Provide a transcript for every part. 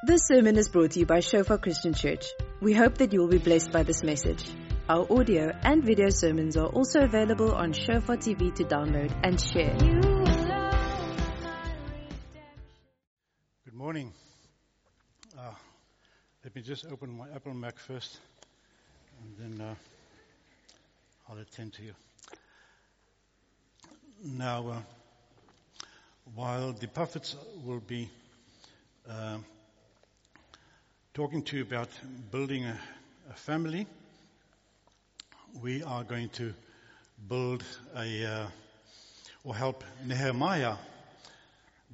This sermon is brought to you by Shofar Christian Church. We hope that you will be blessed by this message. Our audio and video sermons are also available on Shofar TV to download and share. Good morning. Uh, let me just open my Apple Mac first, and then uh, I'll attend to you. Now, uh, while the prophets will be uh, talking to you about building a, a, family, we are going to build a, uh, or help Nehemiah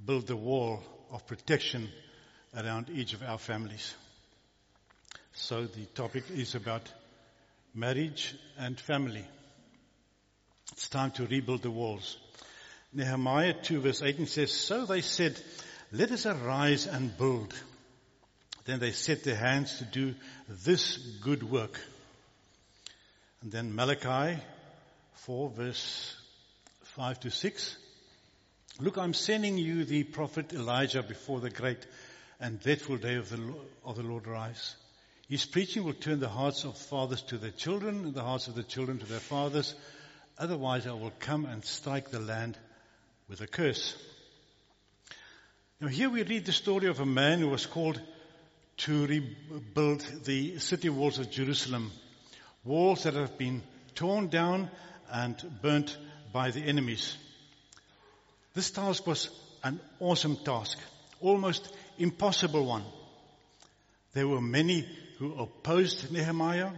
build the wall of protection around each of our families. So the topic is about marriage and family. It's time to rebuild the walls. Nehemiah 2 verse 18 says, So they said, let us arise and build. Then they set their hands to do this good work. And then Malachi 4 verse 5 to 6. Look, I'm sending you the prophet Elijah before the great and dreadful day of the, of the Lord arrives. His preaching will turn the hearts of fathers to their children and the hearts of the children to their fathers. Otherwise I will come and strike the land with a curse. Now here we read the story of a man who was called to rebuild the city walls of Jerusalem. Walls that have been torn down and burnt by the enemies. This task was an awesome task, almost impossible one. There were many who opposed Nehemiah,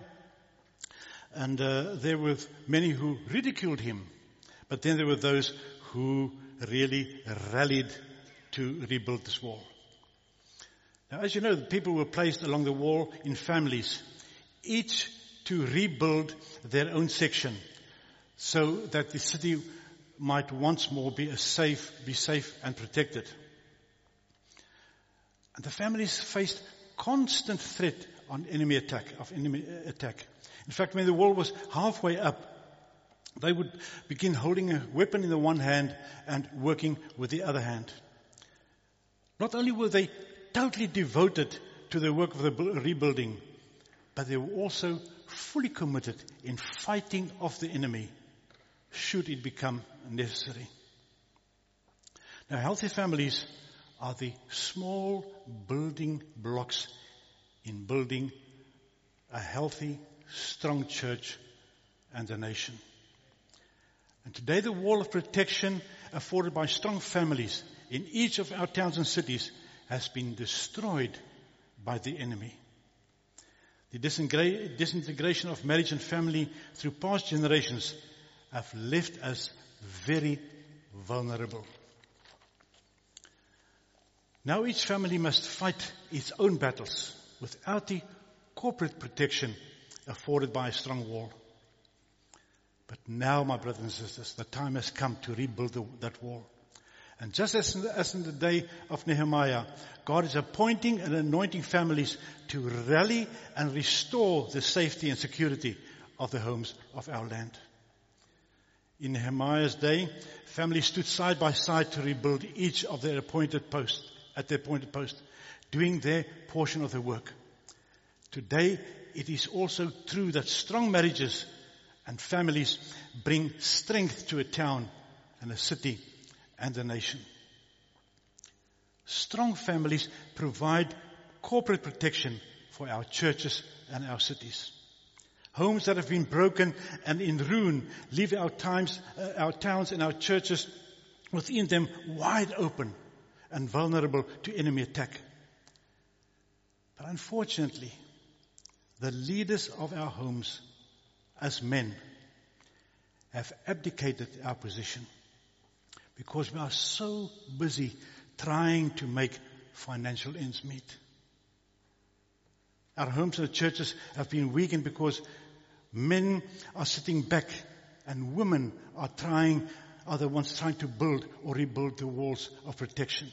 and uh, there were many who ridiculed him. But then there were those who really rallied to rebuild this wall. Now, as you know, the people were placed along the wall in families, each to rebuild their own section, so that the city might once more be safe, be safe and protected. And the families faced constant threat on enemy attack, of enemy uh, attack. In fact, when the wall was halfway up, they would begin holding a weapon in the one hand and working with the other hand. Not only were they totally devoted to the work of the rebuilding, but they were also fully committed in fighting off the enemy should it become necessary. Now healthy families are the small building blocks in building a healthy, strong church and a nation. And today the wall of protection afforded by strong families in each of our towns and cities has been destroyed by the enemy. The disintegration of marriage and family through past generations have left us very vulnerable. Now each family must fight its own battles without the corporate protection afforded by a strong wall. But now, my brothers and sisters, the time has come to rebuild the, that wall. And just as in, the, as in the day of Nehemiah, God is appointing and anointing families to rally and restore the safety and security of the homes of our land. In Nehemiah's day, families stood side by side to rebuild each of their appointed posts, at their appointed post, doing their portion of the work. Today, it is also true that strong marriages and families bring strength to a town and a city and the nation. Strong families provide corporate protection for our churches and our cities. Homes that have been broken and in ruin leave our times, uh, our towns and our churches within them wide open and vulnerable to enemy attack. But unfortunately, the leaders of our homes as men have abdicated our position because we are so busy trying to make financial ends meet. Our homes and churches have been weakened because men are sitting back and women are trying, are the ones trying to build or rebuild the walls of protection.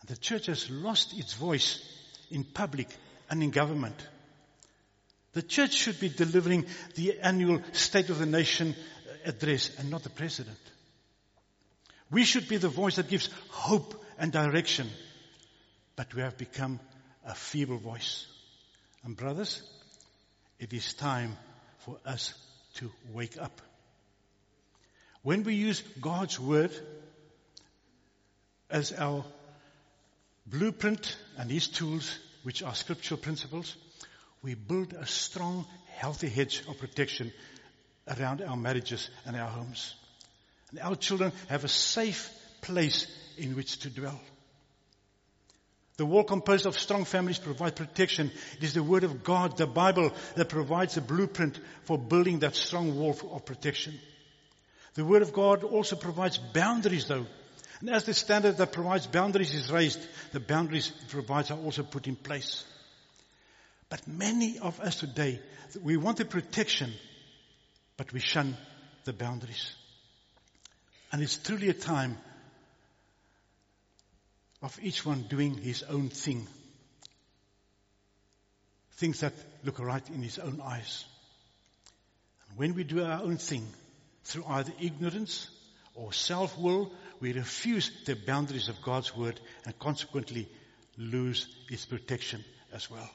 And the church has lost its voice in public and in government. The church should be delivering the annual State of the Nation address and not the president. We should be the voice that gives hope and direction. but we have become a feeble voice. And brothers, it is time for us to wake up. When we use God's word as our blueprint and His tools, which are scriptural principles, we build a strong, healthy hedge of protection around our marriages and our homes. And our children have a safe place in which to dwell. The wall composed of strong families provide protection. It is the Word of God, the Bible, that provides a blueprint for building that strong wall of protection. The Word of God also provides boundaries though. And as the standard that provides boundaries is raised, the boundaries it provides are also put in place. But many of us today, we want the protection, but we shun the boundaries. And it's truly a time of each one doing his own thing. Things that look right in his own eyes. And when we do our own thing, through either ignorance or self-will, we refuse the boundaries of God's word and consequently lose its protection as well.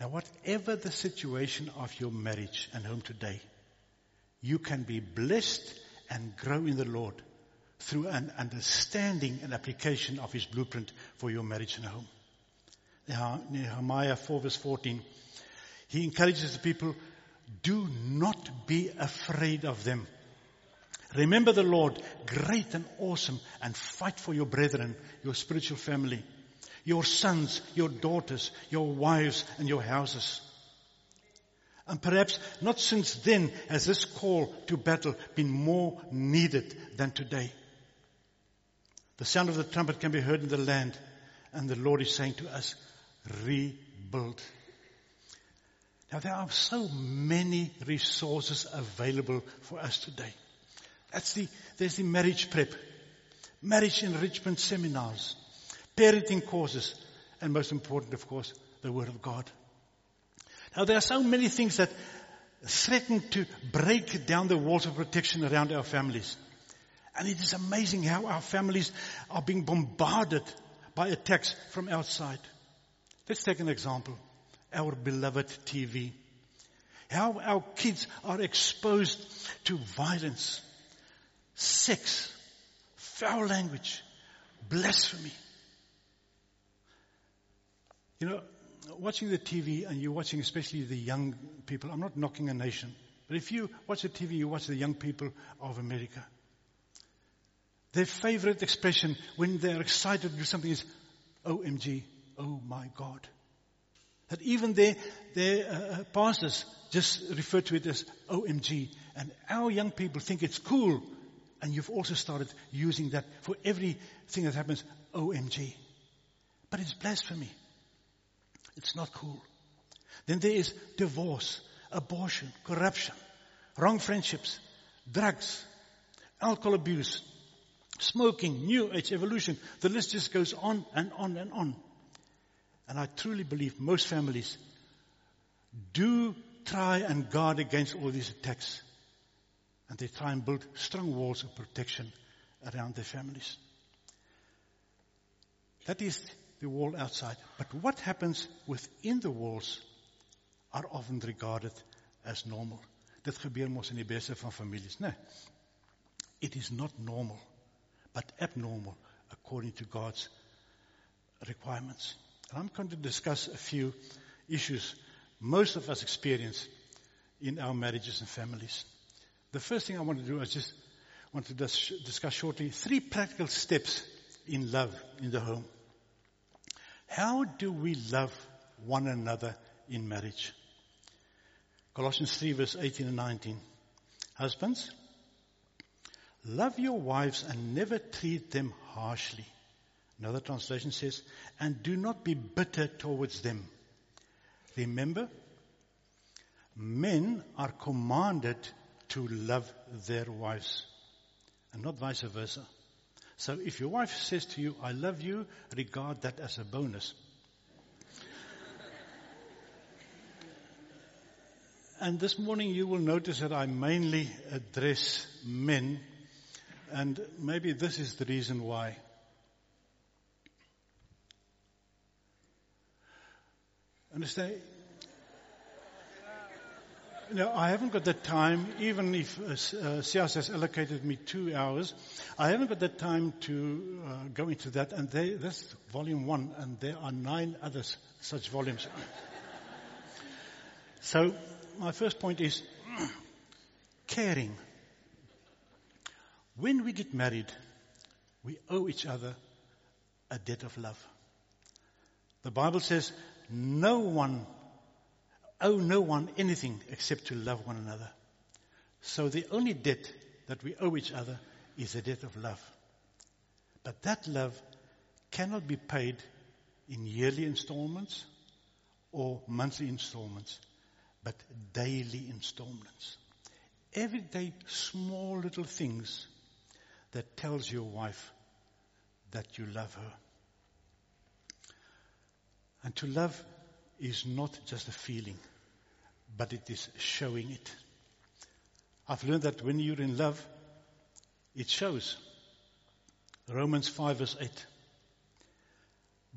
Now whatever the situation of your marriage and home today, you can be blessed and grow in the Lord through an understanding and application of his blueprint for your marriage and home. Nehemiah 4 verse 14. He encourages the people, do not be afraid of them. Remember the Lord, great and awesome, and fight for your brethren, your spiritual family, your sons, your daughters, your wives, and your houses. And perhaps not since then has this call to battle been more needed than today. The sound of the trumpet can be heard in the land, and the Lord is saying to us, rebuild. Now there are so many resources available for us today. That's the, there's the marriage prep, marriage enrichment seminars, parenting courses, and most important, of course, the Word of God. Now there are so many things that threaten to break down the walls of protection around our families. And it is amazing how our families are being bombarded by attacks from outside. Let's take an example. Our beloved TV. How our kids are exposed to violence, sex, foul language, blasphemy. You know, watching the TV and you're watching especially the young people, I'm not knocking a nation, but if you watch the TV, you watch the young people of America. Their favorite expression when they're excited to do something is, OMG, oh my God. That even their, their uh, uh, pastors just refer to it as OMG. And our young people think it's cool. And you've also started using that for everything that happens, OMG. But it's blasphemy. It's not cool. Then there is divorce, abortion, corruption, wrong friendships, drugs, alcohol abuse, smoking, new age, evolution. The list just goes on and on and on. And I truly believe most families do try and guard against all these attacks. And they try and build strong walls of protection around their families. That is the wall outside. But what happens within the walls are often regarded as normal. Dit gebeur mos in die beste van families, né? It is not normal but abnormal according to God's requirements. And I'm going to discuss a few issues most of us experience in our marriages and families. The first thing I want to do is just want to discuss shortly three practical steps in love in the home. How do we love one another in marriage? Colossians 3 verse 18 and 19. Husbands, Love your wives and never treat them harshly. Another translation says, and do not be bitter towards them. Remember, men are commanded to love their wives and not vice versa. So if your wife says to you, I love you, regard that as a bonus. and this morning you will notice that I mainly address men, and maybe this is the reason why. Understand? No, I haven't got the time, even if uh, uh has allocated me two hours, I haven't got the time to uh, go into that. And they, that's volume one, and there are nine others, such volumes. so, my first point is caring. When we get married, we owe each other a debt of love. The Bible says, no one owe no one anything except to love one another. So the only debt that we owe each other is a debt of love. But that love cannot be paid in yearly installments or monthly installments, but daily installments. Everyday small little things that tells your wife that you love her. And to love is not just a feeling but it is showing it. I've learned that when you're in love, it shows. Romans 5 verse 8.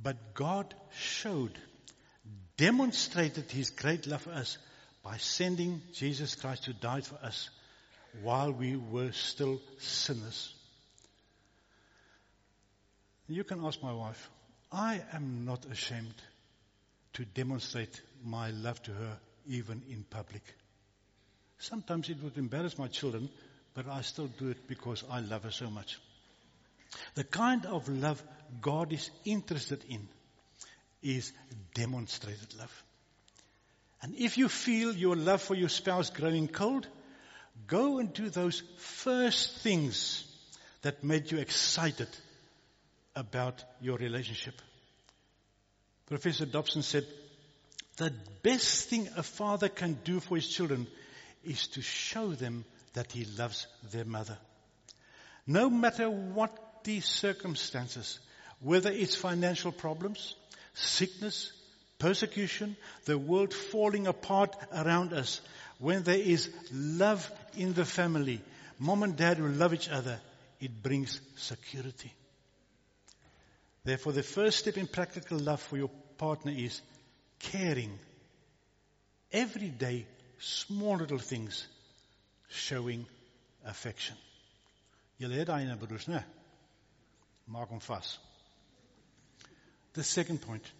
But God showed, demonstrated his great love for us by sending Jesus Christ who died for us while we were still sinners. You can ask my wife, I am not ashamed to demonstrate my love to her even in public. Sometimes it would embarrass my children, but I still do it because I love her so much. The kind of love God is interested in is demonstrated love. And if you feel your love for your spouse growing cold, go and do those first things that made you excited about your relationship. Professor Dobson said, the best thing a father can do for his children is to show them that he loves their mother. No matter what the circumstances, whether it's financial problems, sickness, persecution, the world falling apart around us, when there is love in the family, mom and dad will love each other, it brings security. Therefore, the first step in practical love for your partner is caring. Every day, small little things showing affection. Julle het daai. The second point,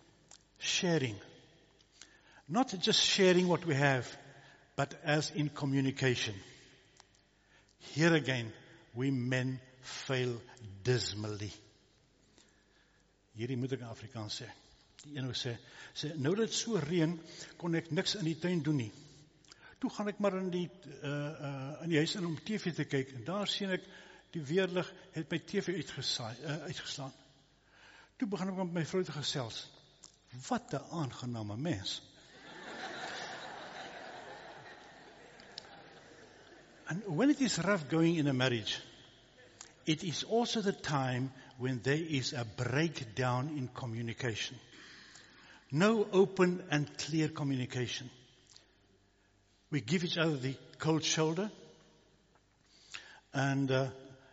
sharing. Not just sharing what we have, but as in communication. Here again, we men fail dismally. Hierdie moet ek in Afrikaans sê. Die een sê, sê nou dat dit so reën, kon ek niks in die tuin doen nie. Toe gaan ek maar in die uh uh in die huis in om TV te kyk en daar sien ek die weerlig het my TV uitgesaai uh, uitgeslaan. Toe begin ek met my vrou te gesels. Wat 'n aangename mens. And when it is rough going in a marriage, it is also the time when there is a breakdown in communication. No open and clear communication. We give each other the cold shoulder. En uh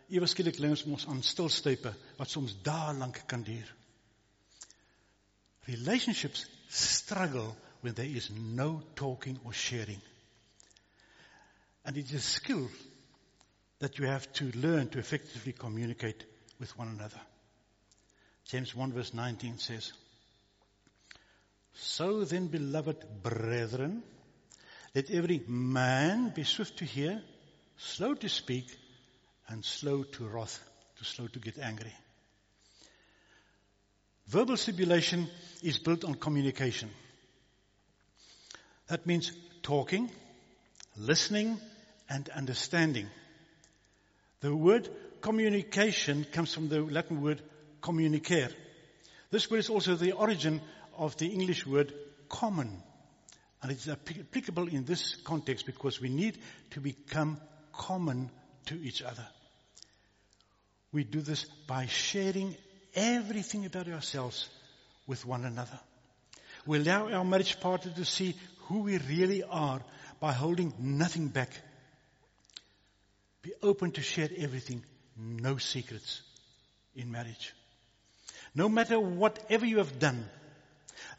ewe skielik lê mos aan stilstype wat soms dae lank kan duur. Relationships struggle when there is no talking or sharing. And it is a skill that you have to learn to effectively communicate with one another. James 1 verse 19 says, so then, beloved brethren, let every man be swift to hear, slow to speak, and slow to wrath, to slow to get angry. Verbal stimulation is built on communication. That means talking, listening, and understanding. The word communication comes from the Latin word communicare. This word is also the origin of the English word common. And it's applicable in this context because we need to become common to each other. We do this by sharing everything about ourselves with one another. We allow our marriage partner to see who we really are by holding nothing back. Be open to share everything, no secrets in marriage. No matter whatever you have done,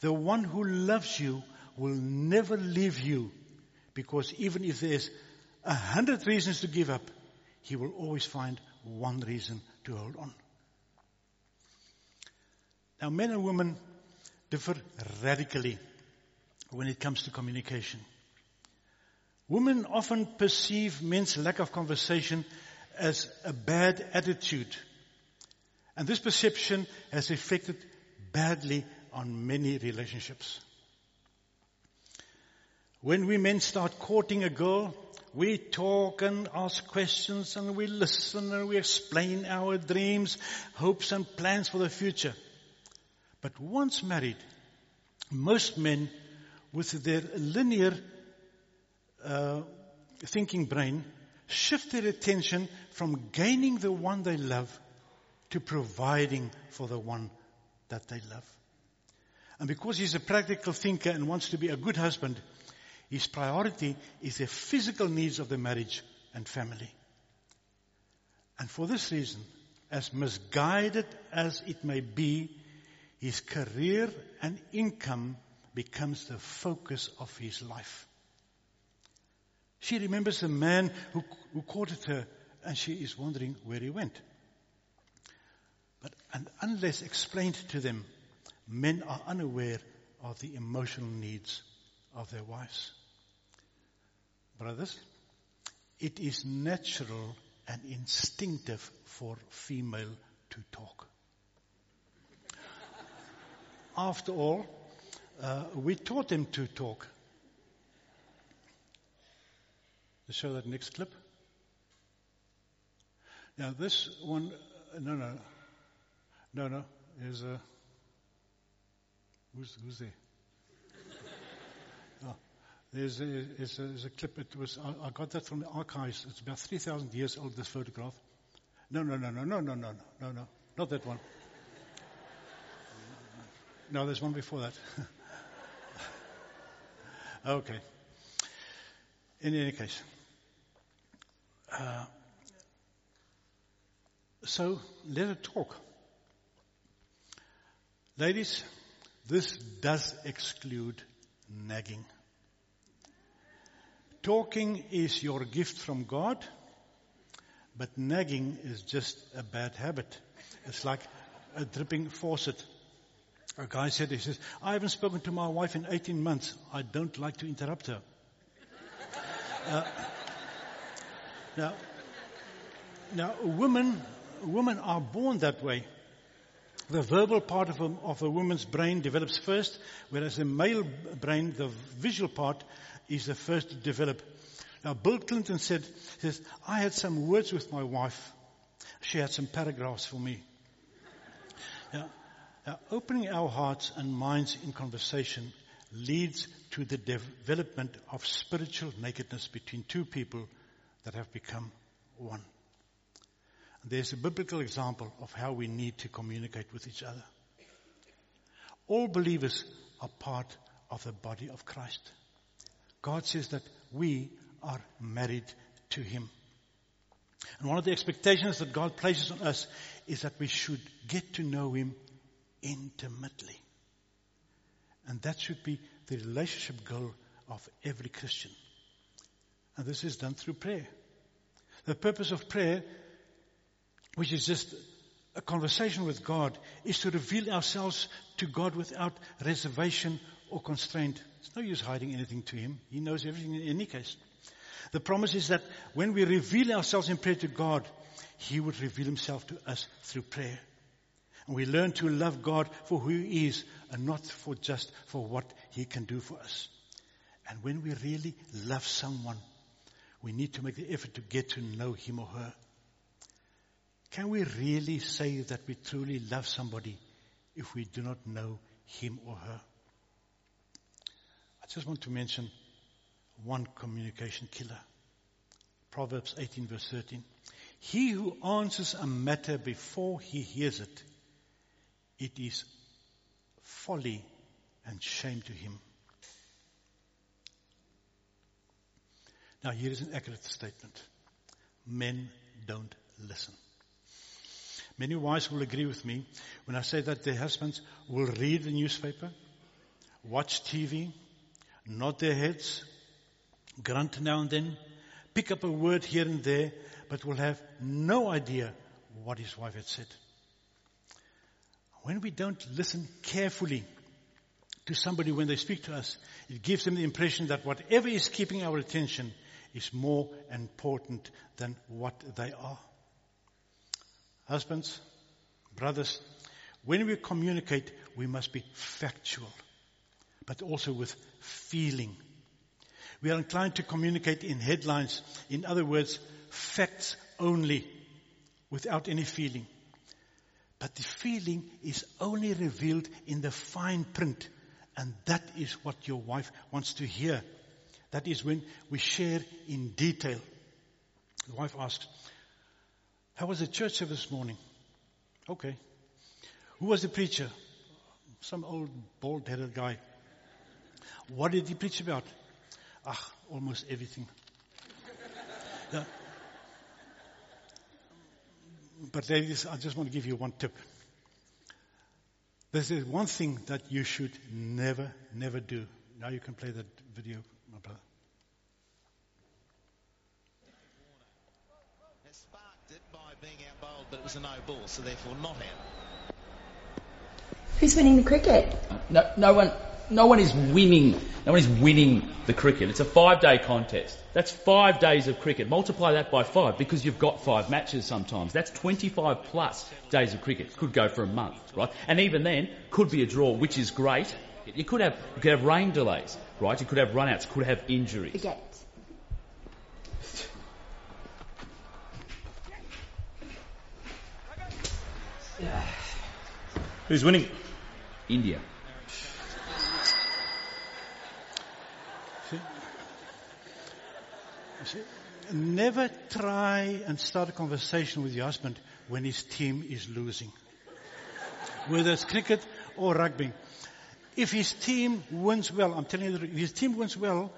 the one who loves you will never leave you because even if there's a hundred reasons to give up, he will always find one reason to hold on. Now men and women differ radically when it comes to communication. Women often perceive men's lack of conversation as a bad attitude. And this perception has affected badly on many relationships. When we men start courting a girl, we talk and ask questions and we listen and we explain our dreams, hopes and plans for the future. But once married, most men with their linear uh, thinking brain shift their attention from gaining the one they love to providing for the one that they love. And because he's a practical thinker and wants to be a good husband, his priority is the physical needs of the marriage and family. And for this reason, as misguided as it may be, his career and income becomes the focus of his life. She remembers the man who, who courted her and she is wondering where he went. But and unless explained to them, men are unaware of the emotional needs of their wives. Brothers, it is natural and instinctive for female to talk. After all, uh, we taught them to talk. Let's show that next clip. Now this one, uh, no, no, no, no, is a, who's, who's there? oh, there's a, there's, a, there's a clip, it was, I, I got that from the archives. It's about 3,000 years old, this photograph. No, no, no, no, no, no, no, no, no, not that one. No, there's one before that. okay. In any case. Uh, so let it talk. Ladies, this does exclude nagging. Talking is your gift from God, but nagging is just a bad habit. It's like a dripping faucet. A guy said, he says, I haven't spoken to my wife in 18 months. I don't like to interrupt her. Uh, now, now, women, women are born that way. The verbal part of a, of a woman's brain develops first, whereas the male brain, the visual part, is the first to develop. Now, Bill Clinton said, says, I had some words with my wife. She had some paragraphs for me. Now, now, opening our hearts and minds in conversation leads to the development of spiritual nakedness between two people that have become one. There's a biblical example of how we need to communicate with each other. All believers are part of the body of Christ. God says that we are married to Him. And one of the expectations that God places on us is that we should get to know Him intimately. And that should be the relationship goal of every Christian. And this is done through prayer. The purpose of prayer, which is just a conversation with God, is to reveal ourselves to God without reservation or constraint. It's no use hiding anything to Him. He knows everything in any case. The promise is that when we reveal ourselves in prayer to God, He would reveal Himself to us through prayer. And we learn to love God for who He is and not for just for what He can do for us. And when we really love someone, we need to make the effort to get to know him or her. Can we really say that we truly love somebody if we do not know him or her? I just want to mention one communication killer. Proverbs 18 verse 13. He who answers a matter before he hears it, it is folly and shame to him. Now here is an accurate statement. Men don't listen. Many wives will agree with me when I say that their husbands will read the newspaper, watch TV, nod their heads, grunt now and then, pick up a word here and there, but will have no idea what his wife had said. When we don't listen carefully to somebody when they speak to us, it gives them the impression that whatever is keeping our attention is more important than what they are. Husbands, brothers, when we communicate, we must be factual, but also with feeling. We are inclined to communicate in headlines, in other words, facts only, without any feeling. But the feeling is only revealed in the fine print, and that is what your wife wants to hear. That is when we share in detail. The wife asks, How was the church service this morning? Okay. Who was the preacher? Some old bald headed guy. What did he preach about? Ah, almost everything. yeah. But ladies, I just want to give you one tip. There's one thing that you should never, never do. Now you can play that video, my brother. Has sparked it by being outbowled, but it was a no ball, so therefore not out. Who's winning the cricket? No, no one, no one is winning. No one is winning the cricket. It's a five-day contest. That's five days of cricket. Multiply that by five because you've got five matches sometimes. That's 25 plus days of cricket. Could go for a month, right? And even then, could be a draw, which is great. You could have, you could have rain delays, right? You could have runouts, could have injuries. Forget. Who's winning? India. Never try and start a conversation with your husband when his team is losing. Whether it's cricket or rugby. If his team wins well, I'm telling you, if his team wins well,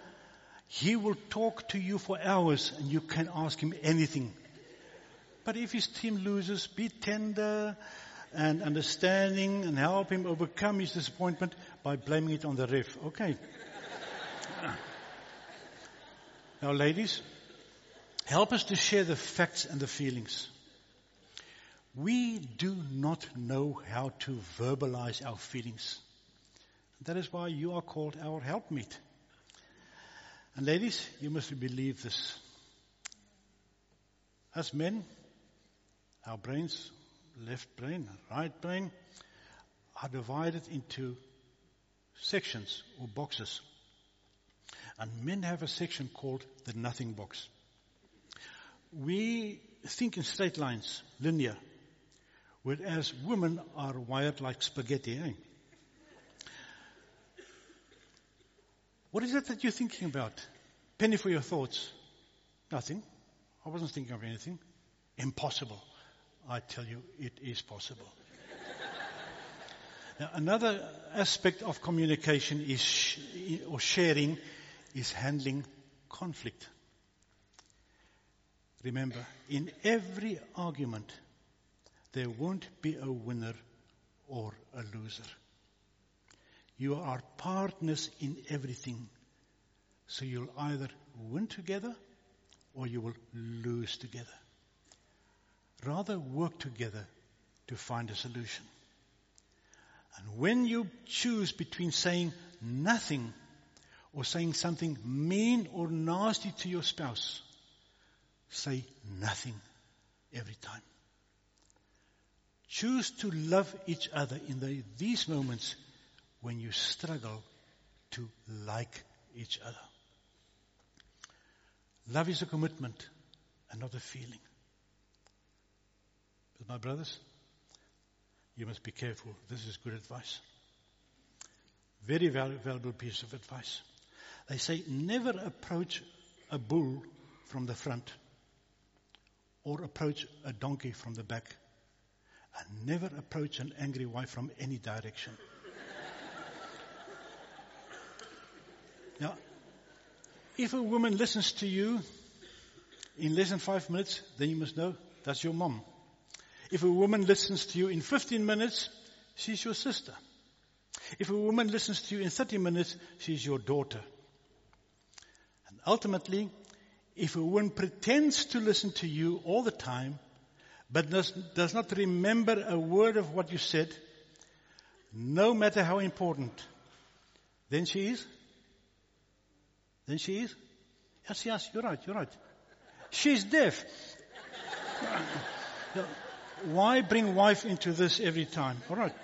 he will talk to you for hours and you can ask him anything. But if his team loses, be tender and understanding and help him overcome his disappointment by blaming it on the ref. Okay. Now, ladies, help us to share the facts and the feelings. We do not know how to verbalize our feelings. That is why you are called our helpmeet. And ladies, you must believe this. As men, our brains, left brain, right brain, are divided into sections or boxes. And men have a section called the nothing box. We think in straight lines, linear, whereas women are wired like spaghetti. Eh? What is it that you're thinking about? Penny for your thoughts. Nothing. I wasn't thinking of anything. Impossible. I tell you, it is possible. now, another aspect of communication is sh- or sharing is handling conflict. Remember, in every argument, there won't be a winner or a loser. You are partners in everything. So you'll either win together or you will lose together. Rather work together to find a solution. And when you choose between saying nothing or saying something mean or nasty to your spouse, say nothing every time. Choose to love each other in the, these moments when you struggle to like each other. Love is a commitment and not a feeling. But my brothers, you must be careful. This is good advice. Very valuable piece of advice. They say never approach a bull from the front or approach a donkey from the back and never approach an angry wife from any direction. now, if a woman listens to you in less than five minutes, then you must know that's your mom. If a woman listens to you in 15 minutes, she's your sister. If a woman listens to you in 30 minutes, she's your daughter. And ultimately, if a woman pretends to listen to you all the time, but does, does not remember a word of what you said, no matter how important, then she is. Then she is. Yes, yes, you're right, you're right. She's deaf. Why bring wife into this every time? All right.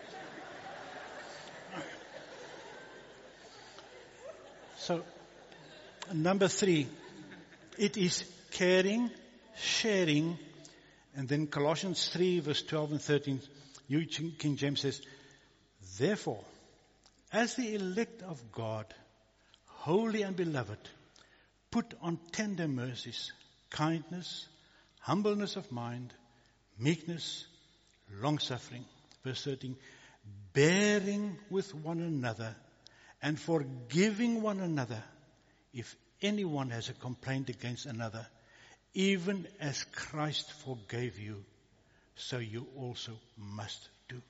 So, number three, it is caring, sharing, and then Colossians 3 verse 12 and 13, New King James says, Therefore, as the elect of God, holy and beloved, put on tender mercies, kindness, humbleness of mind, meekness, long suffering. Verse 13, bearing with one another and forgiving one another if anyone has a complaint against another, even as Christ forgave you, so you also must do.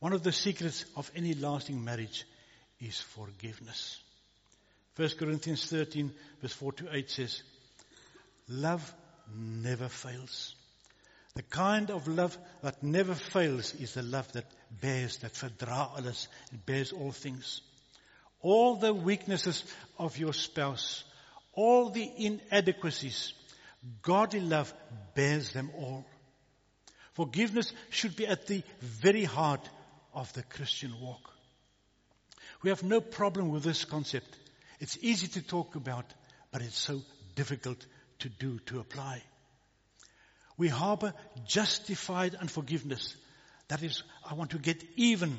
One of the secrets of any lasting marriage is forgiveness. 1 Corinthians 13 verse 4 to 8 says, love never fails. The kind of love that never fails is the love that bears, that verdra it bears all things. All the weaknesses of your spouse, all the inadequacies, godly love bears them all. Forgiveness should be at the very heart of the Christian walk. We have no problem with this concept. It's easy to talk about, but it's so difficult to do, to apply. We harbor justified unforgiveness. That is, I want to get even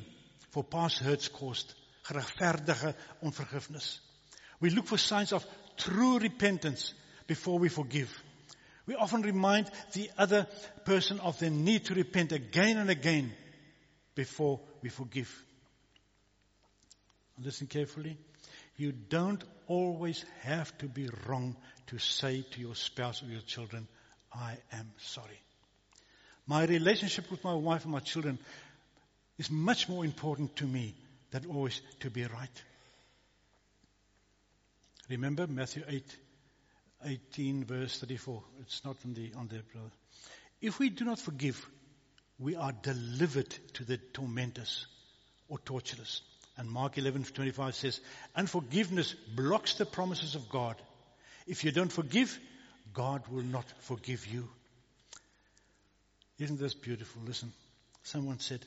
for past hurts caused. Gerechtvaardige onvergifnis. We look for signs of true repentance before we forgive. We often remind the other person of their need to repent again and again before we forgive. Listen carefully. You don't always have to be wrong to say to your spouse or your children, I am sorry. My relationship with my wife and my children is much more important to me than always to be right. Remember Matthew 8, 18 verse 34. It's not on the, on the, brother. If we do not forgive, we are delivered to the tormentors or torturers. And Mark 11, 25 says, unforgiveness blocks the promises of God. If you don't forgive, God will not forgive you. Isn't this beautiful? Listen. Someone said,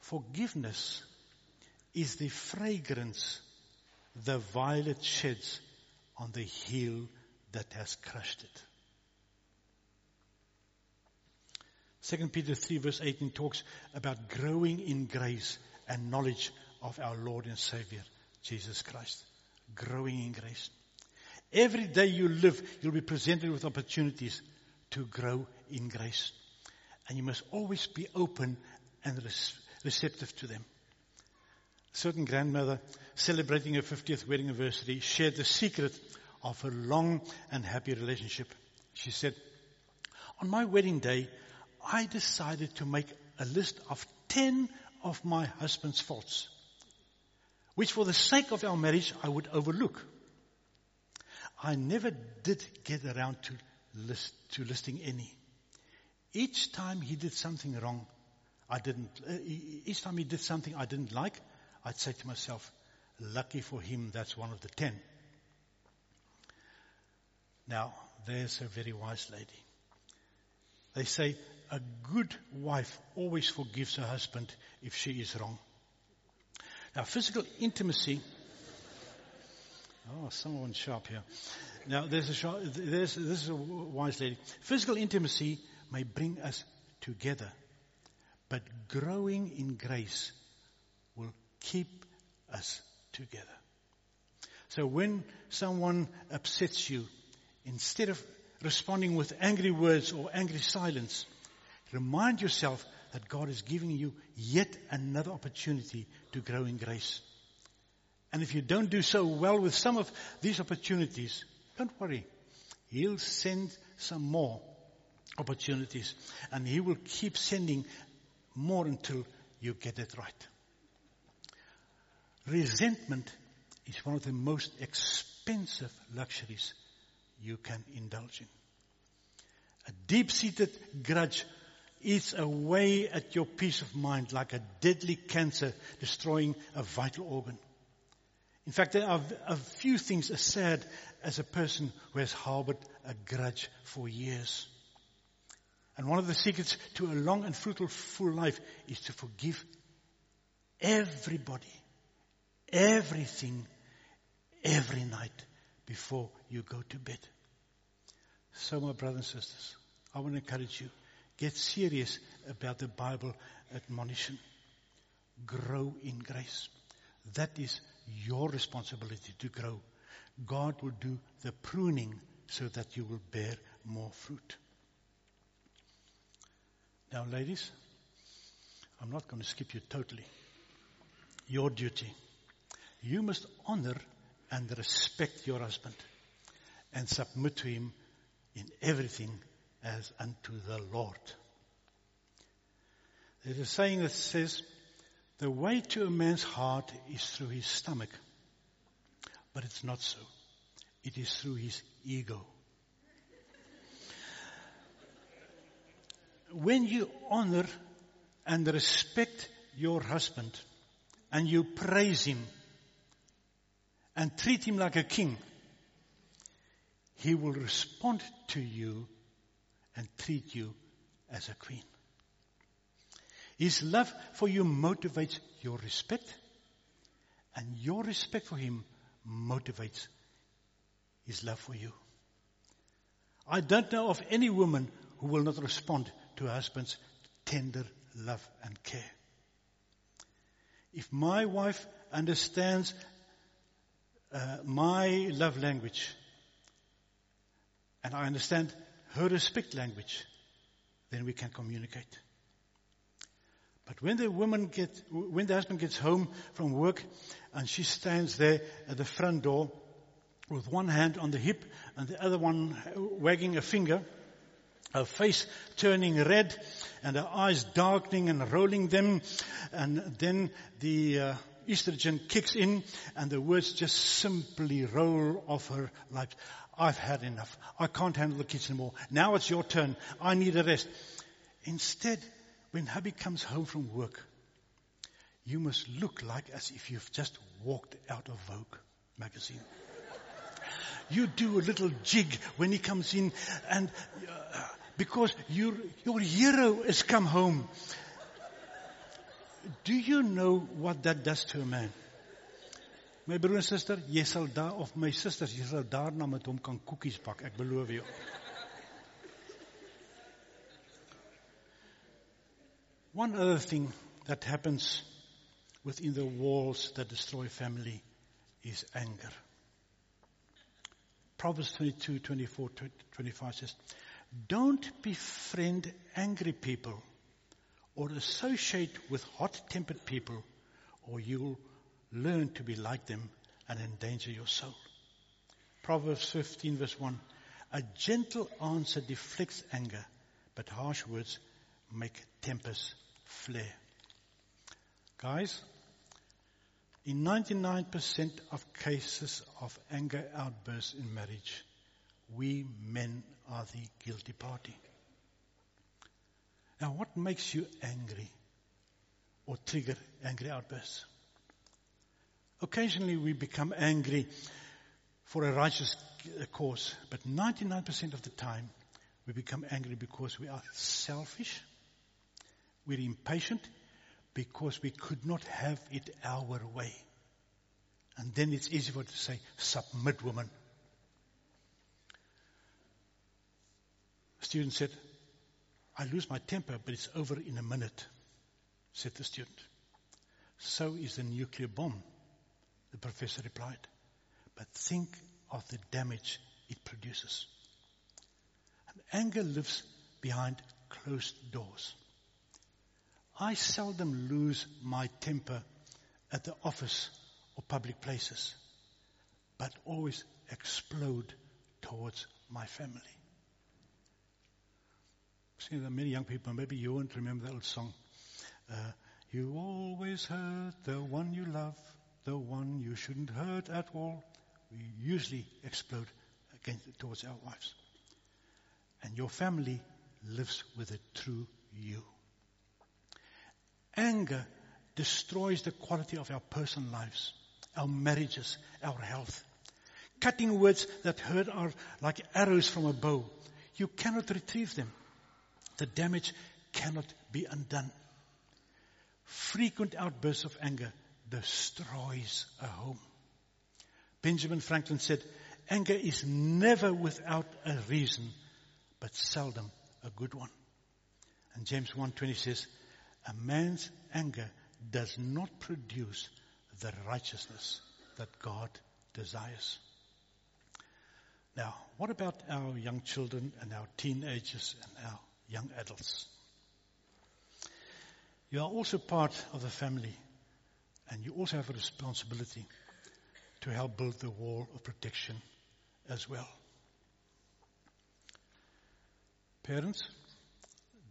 forgiveness is the fragrance the violet sheds on the heel that has crushed it. 2 Peter 3 verse 18 talks about growing in grace and knowledge of our Lord and Savior, Jesus Christ. Growing in grace. Every day you live, you'll be presented with opportunities to grow in grace. And you must always be open and receptive to them. A certain grandmother celebrating her 50th wedding anniversary shared the secret of her long and happy relationship. She said, on my wedding day, I decided to make a list of 10 of my husband's faults, which for the sake of our marriage I would overlook. I never did get around to list, to listing any. Each time he did something wrong, I didn't, uh, each time he did something I didn't like, I'd say to myself, lucky for him, that's one of the ten. Now, there's a very wise lady. They say a good wife always forgives her husband if she is wrong. Now, physical intimacy Oh, someone sharp here. Now, there's a sharp, there's, this is a wise lady. Physical intimacy may bring us together, but growing in grace will keep us together. So when someone upsets you, instead of responding with angry words or angry silence, remind yourself that God is giving you yet another opportunity to grow in grace. And if you don't do so well with some of these opportunities, don't worry. He'll send some more opportunities and he will keep sending more until you get it right. Resentment is one of the most expensive luxuries you can indulge in. A deep-seated grudge eats away at your peace of mind like a deadly cancer destroying a vital organ. In fact, there are a few things as sad as a person who has harbored a grudge for years. And one of the secrets to a long and fruitful life is to forgive everybody, everything, every night before you go to bed. So my brothers and sisters, I want to encourage you, get serious about the Bible admonition. Grow in grace. That is your responsibility to grow. God will do the pruning so that you will bear more fruit. Now, ladies, I'm not going to skip you totally. Your duty. You must honor and respect your husband and submit to him in everything as unto the Lord. There's a saying that says, the way to a man's heart is through his stomach. But it's not so. It is through his ego. When you honor and respect your husband and you praise him and treat him like a king, he will respond to you and treat you as a queen. His love for you motivates your respect, and your respect for him motivates his love for you. I don't know of any woman who will not respond to her husband's tender love and care. If my wife understands uh, my love language, and I understand her respect language, then we can communicate. But when the woman gets, when the husband gets home from work and she stands there at the front door with one hand on the hip and the other one wagging a finger, her face turning red and her eyes darkening and rolling them and then the uh, estrogen kicks in and the words just simply roll off her lips. I've had enough. I can't handle the kids anymore. Now it's your turn. I need a rest. Instead, when hubby comes home from work, you must look like as if you've just walked out of Vogue magazine. You do a little jig when he comes in and uh, because your, your hero has come home. Do you know what that does to a man? My broer en suster, jy sal daar of my susters, jy sal daarna met hom kan koekies bak, ek beloof jou. One other thing that happens within the walls that destroy family is anger. Proverbs 22, 24, 25 says, Don't befriend angry people or associate with hot-tempered people or you'll learn to be like them and endanger your soul. Proverbs 15 verse 1, A gentle answer deflects anger, but harsh words make tempers flare. Guys, in 99% of cases of anger outbursts in marriage, we men are the guilty party. Now, what makes you angry or trigger angry outbursts? Occasionally we become angry for a righteous cause, but 99% of the time we become angry because we are selfish we're impatient because we could not have it our way. And then it's easy for us to say, submit woman. The student said, I lose my temper, but it's over in a minute, said the student. So is the nuclear bomb, the professor replied. But think of the damage it produces. And anger lives behind closed doors. I seldom lose my temper at the office or public places, but always explode towards my family. See, there are many young people, maybe you won't remember that old song. Uh, you always hurt the one you love, the one you shouldn't hurt at all, we usually explode against, towards our wives. And your family lives with it through you. Anger destroys the quality of our personal lives, our marriages, our health. Cutting words that hurt are like arrows from a bow. You cannot retrieve them. The damage cannot be undone. Frequent outbursts of anger destroys a home. Benjamin Franklin said, anger is never without a reason, but seldom a good one. And James 1.20 says, a man's anger does not produce the righteousness that God desires. Now, what about our young children and our teenagers and our young adults? You are also part of the family and you also have a responsibility to help build the wall of protection as well. Parents,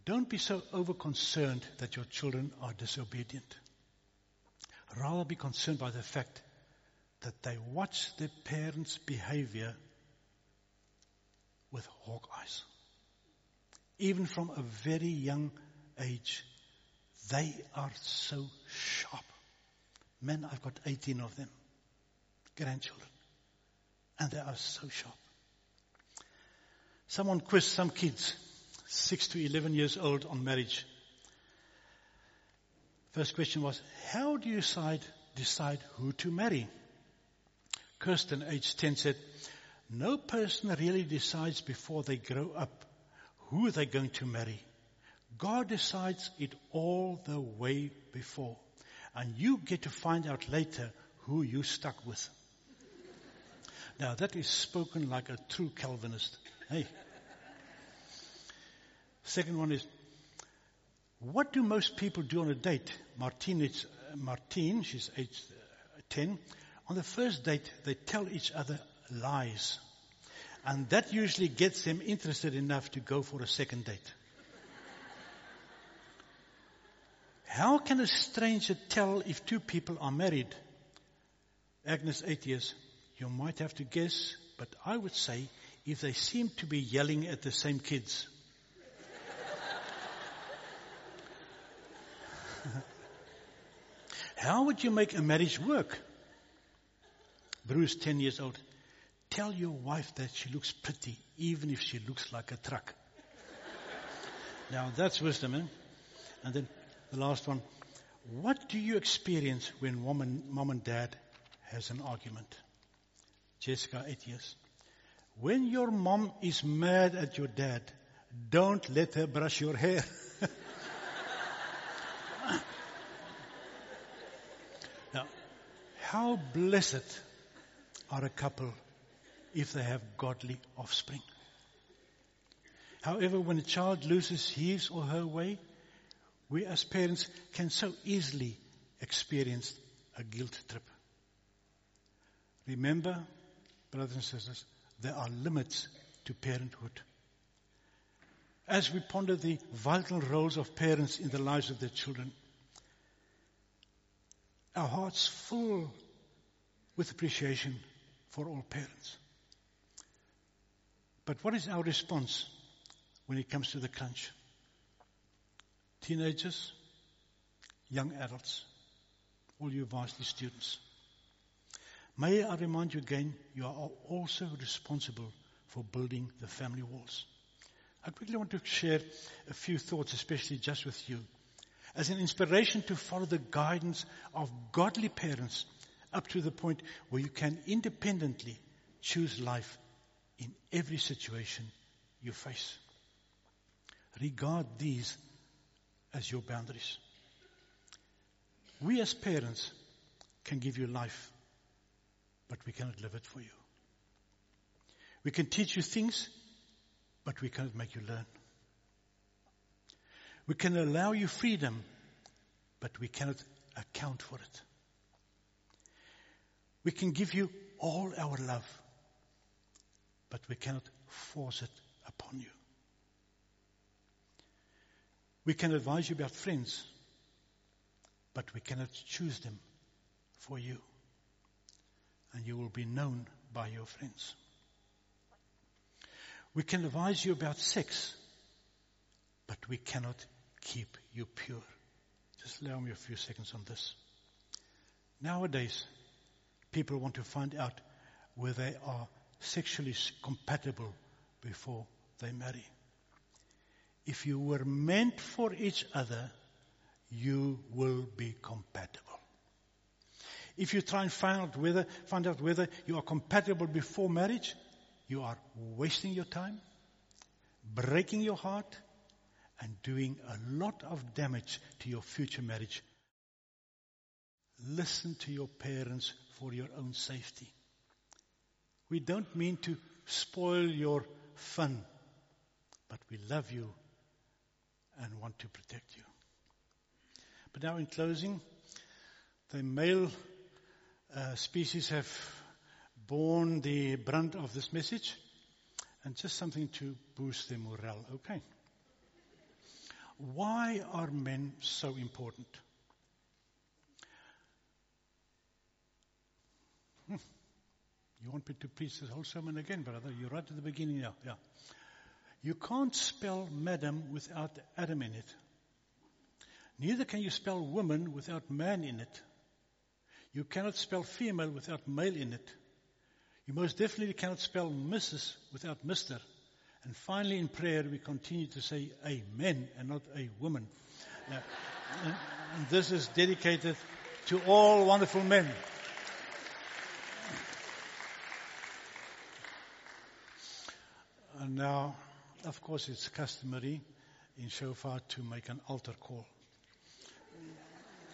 don't be so over concerned that your children are disobedient. Rather be concerned by the fact that they watch their parents' behavior with hawk eyes. Even from a very young age, they are so sharp. Men, I've got 18 of them, grandchildren, and they are so sharp. Someone quizzed some kids, 6 to 11 years old, on marriage. First question was, how do you decide, decide who to marry? Kirsten, age 10, said, no person really decides before they grow up who they're going to marry. God decides it all the way before. And you get to find out later who you stuck with. Now that is spoken like a true Calvinist. Hey. Second one is, what do most people do on a date? Martine, is, uh, Martine, she's age uh, 10. On the first date, they tell each other lies. And that usually gets them interested enough to go for a second date. How can a stranger tell if two people are married? Agnes, eight years. You might have to guess, but I would say if they seem to be yelling at the same kids. How would you make a marriage work? Bruce, 10 years old. Tell your wife that she looks pretty, even if she looks like a truck. now that's wisdom, eh? And then the last one. What do you experience when mom and, mom and dad has an argument? Jessica, eight years. When your mom is mad at your dad, don't let her brush your hair. how blessed are a couple if they have godly offspring. However, when a child loses his or her way, we as parents can so easily experience a guilt trip. Remember, brothers and sisters, there are limits to parenthood. As we ponder the vital roles of parents in the lives of their children, our hearts full with appreciation for all parents. But what is our response when it comes to the crunch? Teenagers, young adults, all you varsity students. May I remind you again, you are also responsible for building the family walls. I quickly want to share a few thoughts, especially just with you, as an inspiration to follow the guidance of godly parents up to the point where you can independently choose life in every situation you face. Regard these as your boundaries. We as parents can give you life, but we cannot live it for you. We can teach you things, but we cannot make you learn. We can allow you freedom, but we cannot account for it. We can give you all our love, but we cannot force it upon you. We can advise you about friends, but we cannot choose them for you. and you will be known by your friends. We can advise you about sex, but we cannot keep you pure. Just allow me a few seconds on this. Nowadays, people want to find out whether they are sexually compatible before they marry. If you were meant for each other, you will be compatible. If you try and find out whether, find out whether you are compatible before marriage, you are wasting your time, breaking your heart, and doing a lot of damage to your future marriage. Listen to your parents for your own safety. We don't mean to spoil your fun, but we love you and want to protect you. But now in closing, the male uh, species have borne the brunt of this message and just something to boost their morale. Okay. Why are men so important? Hmm. You want me to preach this whole sermon again, brother? You're right at the beginning now. Yeah. You can't spell madam without Adam in it. Neither can you spell woman without man in it. You cannot spell female without male in it. You most definitely cannot spell Mrs. without Mr. And finally, in prayer, we continue to say Amen and not a woman. Now, and, this is dedicated to all wonderful men. And now, of course, it's customary in shofar to make an altar call.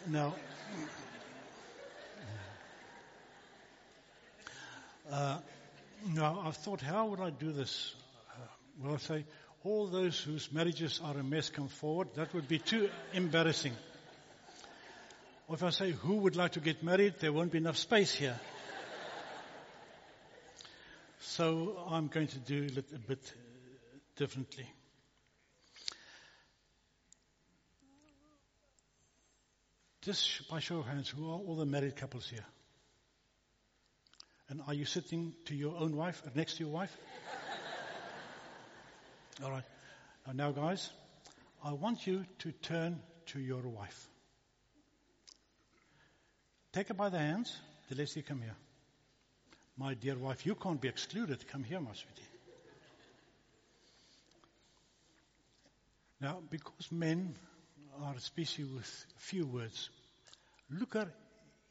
Now, uh, now I've thought, how would I do this? Uh, will I say, all those whose marriages are a mess come forward? That would be too embarrassing. Or if I say, who would like to get married? There won't be enough space here. So I'm going to do it a bit uh, differently. Just by show of hands, who are all the married couples here? And are you sitting to your own wife, or next to your wife? all right. Now, guys, I want you to turn to your wife. Take her by the hands. Delesi, come here. My dear wife, you can't be excluded. Come here, my sweetie. Now, because men are a species with few words. Look her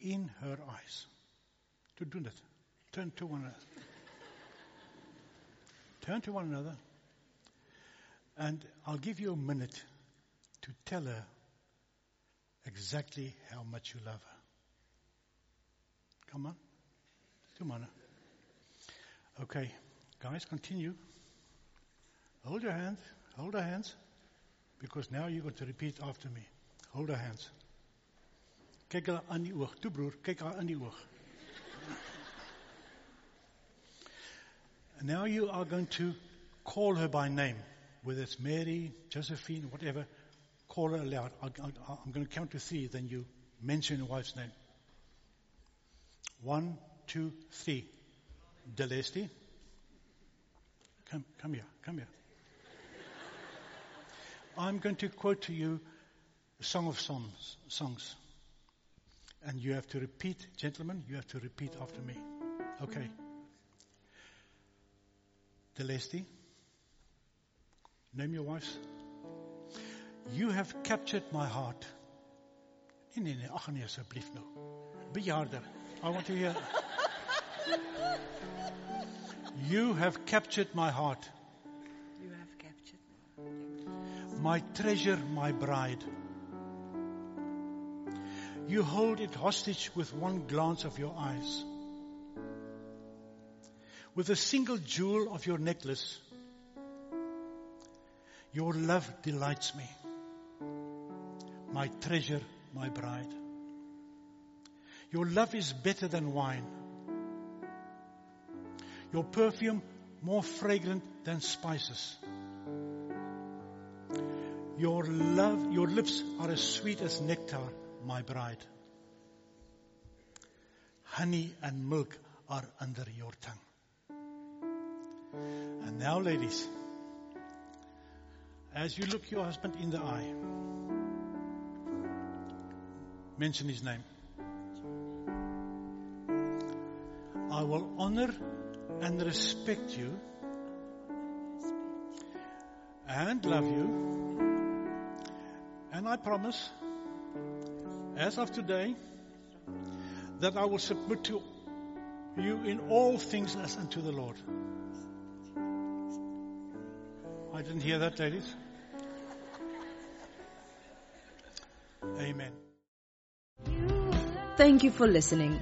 in her eyes. To do that. Turn to one another. Turn to one another. And I'll give you a minute to tell her exactly how much you love her. Come on. Come on. Okay. Guys, continue. Hold your hand. Hold your hands. Because now you're going to repeat after me. Hold your hands. Kyk haar aan die oog. Toe broer, haar die oog. Now you are going to call her by name, whether it's Mary, Josephine, whatever. Call her aloud. I, am going to count to three, then you mention your wife's name. One, two, three. Delesti. Come, come here, come here. I'm going to quote to you a Song of Songs, songs. And you have to repeat, gentlemen, you have to repeat after me. Okay. Delesti. Name your wives. You have captured my heart. Nee, nee, nee, ag nee asseblief nou. Bejaarder. I want to hear. You have captured my heart. my treasure, my bride. You hold it hostage with one glance of your eyes. With a single jewel of your necklace, your love delights me. My treasure, my bride. Your love is better than wine. Your perfume more fragrant than spices. Your love, your lips are as sweet as nectar, my bride. Honey and milk are under your tongue. And now, ladies, as you look your husband in the eye, mention his name. I will honor and respect you and love you. And I promise, as of today, that I will submit to you in all things as unto the Lord. I didn't hear that, ladies. Amen. Thank you for listening.